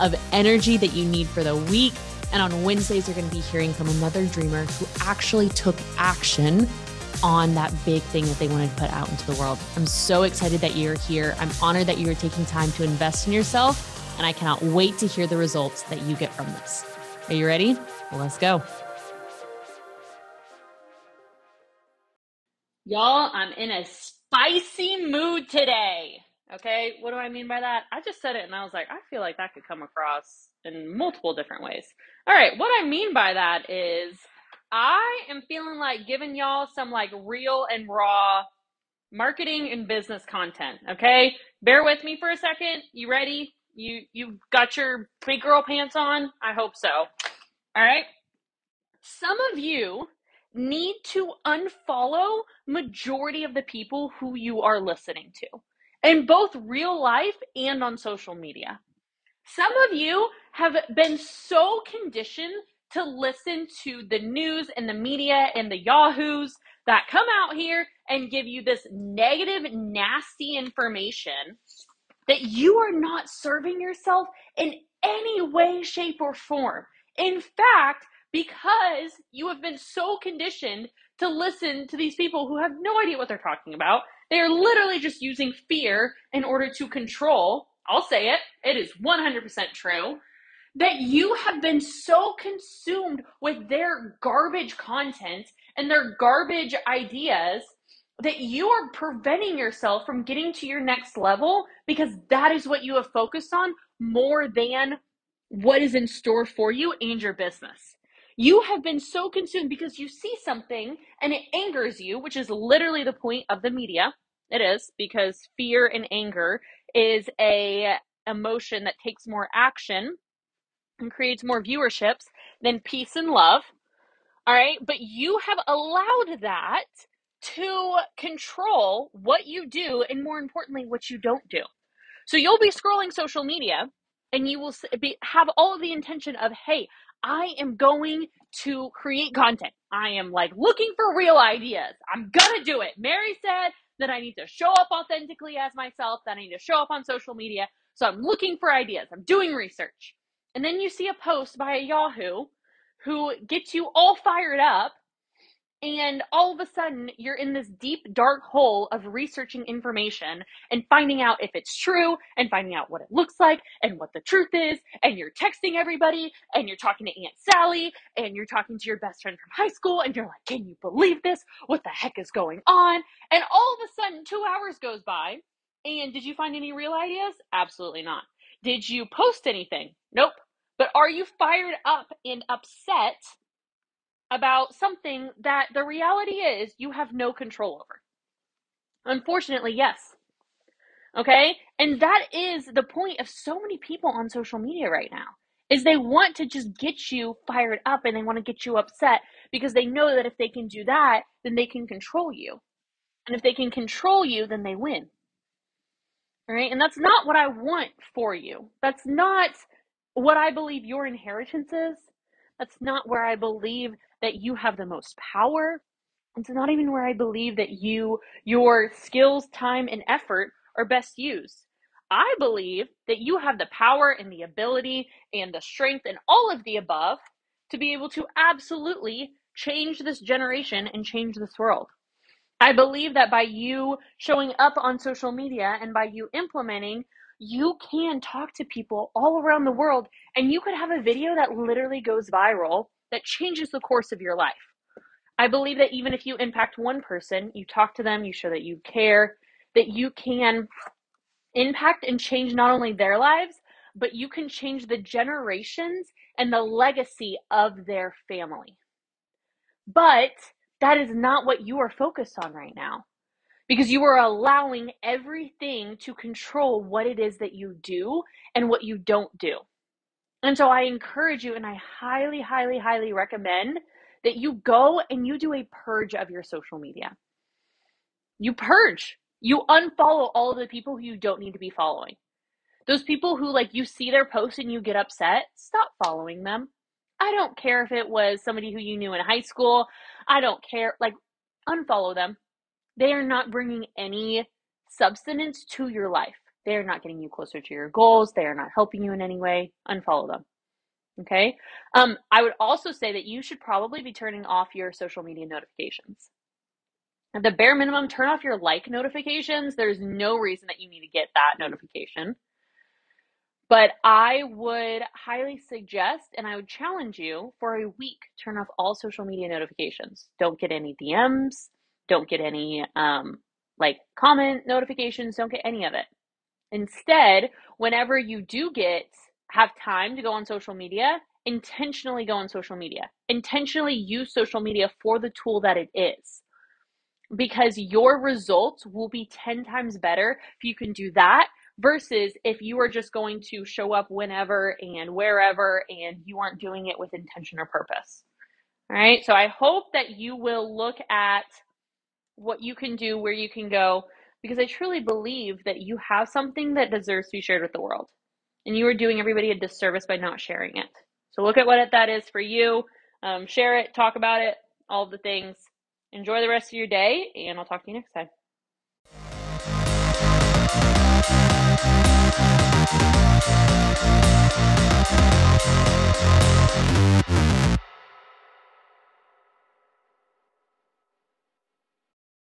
of energy that you need for the week. And on Wednesdays, you're going to be hearing from another dreamer who actually took action on that big thing that they wanted to put out into the world. I'm so excited that you're here. I'm honored that you are taking time to invest in yourself, and I cannot wait to hear the results that you get from this. Are you ready? Well, let's go. Y'all, I'm in a spicy mood today. Okay, what do I mean by that? I just said it and I was like, I feel like that could come across in multiple different ways. All right, what I mean by that is I am feeling like giving y'all some like real and raw marketing and business content. Okay, bear with me for a second. You ready? You you got your big girl pants on? I hope so. All right. Some of you need to unfollow majority of the people who you are listening to in both real life and on social media. Some of you have been so conditioned to listen to the news and the media and the yahoos that come out here and give you this negative, nasty information that you are not serving yourself in any way, shape, or form. In fact, because you have been so conditioned to listen to these people who have no idea what they're talking about, they are literally just using fear in order to control. I'll say it, it is 100% true that you have been so consumed with their garbage content and their garbage ideas that you are preventing yourself from getting to your next level because that is what you have focused on more than what is in store for you and your business. You have been so consumed because you see something and it angers you, which is literally the point of the media. It is because fear and anger is a emotion that takes more action and creates more viewerships than peace and love. All right. But you have allowed that to control what you do and more importantly, what you don't do. So you'll be scrolling social media and you will be, have all of the intention of, hey, I am going to create content. I am like looking for real ideas. I'm to do it. Mary said that I need to show up authentically as myself, that I need to show up on social media. So I'm looking for ideas. I'm doing research. And then you see a post by a Yahoo who gets you all fired up. And all of a sudden, you're in this deep, dark hole of researching information and finding out if it's true and finding out what it looks like and what the truth is. And you're texting everybody and you're talking to Aunt Sally and you're talking to your best friend from high school and you're like, can you believe this? What the heck is going on? And all of a sudden, two hours goes by. And did you find any real ideas? Absolutely not. Did you post anything? Nope. But are you fired up and upset about something that the reality is you have no control over? Unfortunately, yes. Okay? And that is the point of so many people on social media right now. Is they want to just get you fired up and they want to get you upset because they know that if they can do that, then they can control you. And if they can control you, then they win. All right? And that's not what I want for you. That's not what I believe your inheritance is. That's not where I believe that you have the most power. It's not even where I believe that you, your skills, time, and effort are best used. I believe that you have the power and the ability and the strength and all of the above to be able to absolutely change this generation and change this world. I believe that by you showing up on social media and by you implementing you can talk to people all around the world and you could have a video that literally goes viral that changes the course of your life. I believe that even if you impact one person, you talk to them, you show that you care, that you can impact and change not only their lives, but you can change the generations and the legacy of their family. But that is not what you are focused on right now because you are allowing everything to control what it is that you do and what you don't do. And so I encourage you and I highly, highly, highly recommend that you go and you do a purge of your social media. You purge. You unfollow all the people who you don't need to be following. Those people who like you see their post and you get upset, stop following them. I don't care if it was somebody who you knew in high school. I don't care. Like unfollow them. They are not bringing any substance to your life. They are not getting you closer to your goals. They are not helping you in any way. Unfollow them. Okay. Um, I would also say that you should probably be turning off your social media notifications. At the bare minimum, turn off your like notifications. There's no reason that you need to get that notification. But I would highly suggest and I would challenge you for a week turn off all social media notifications. Don't get any DMs, don't get any um, like comment notifications, don't get any of it. Instead, whenever you do get have time to go on social media, intentionally go on social media. Intentionally use social media for the tool that it is. Because your results will be 10 times better if you can do that versus if you are just going to show up whenever and wherever and you aren't doing it with intention or purpose. All right. So I hope that you will look at what you can do, where you can go, because I truly believe that you have something that deserves to be shared with the world. And you are doing everybody a disservice by not sharing it. So look at what that is for you. Um, share it, talk about it, all the things. Enjoy the rest of your day, and I'll talk to you next time.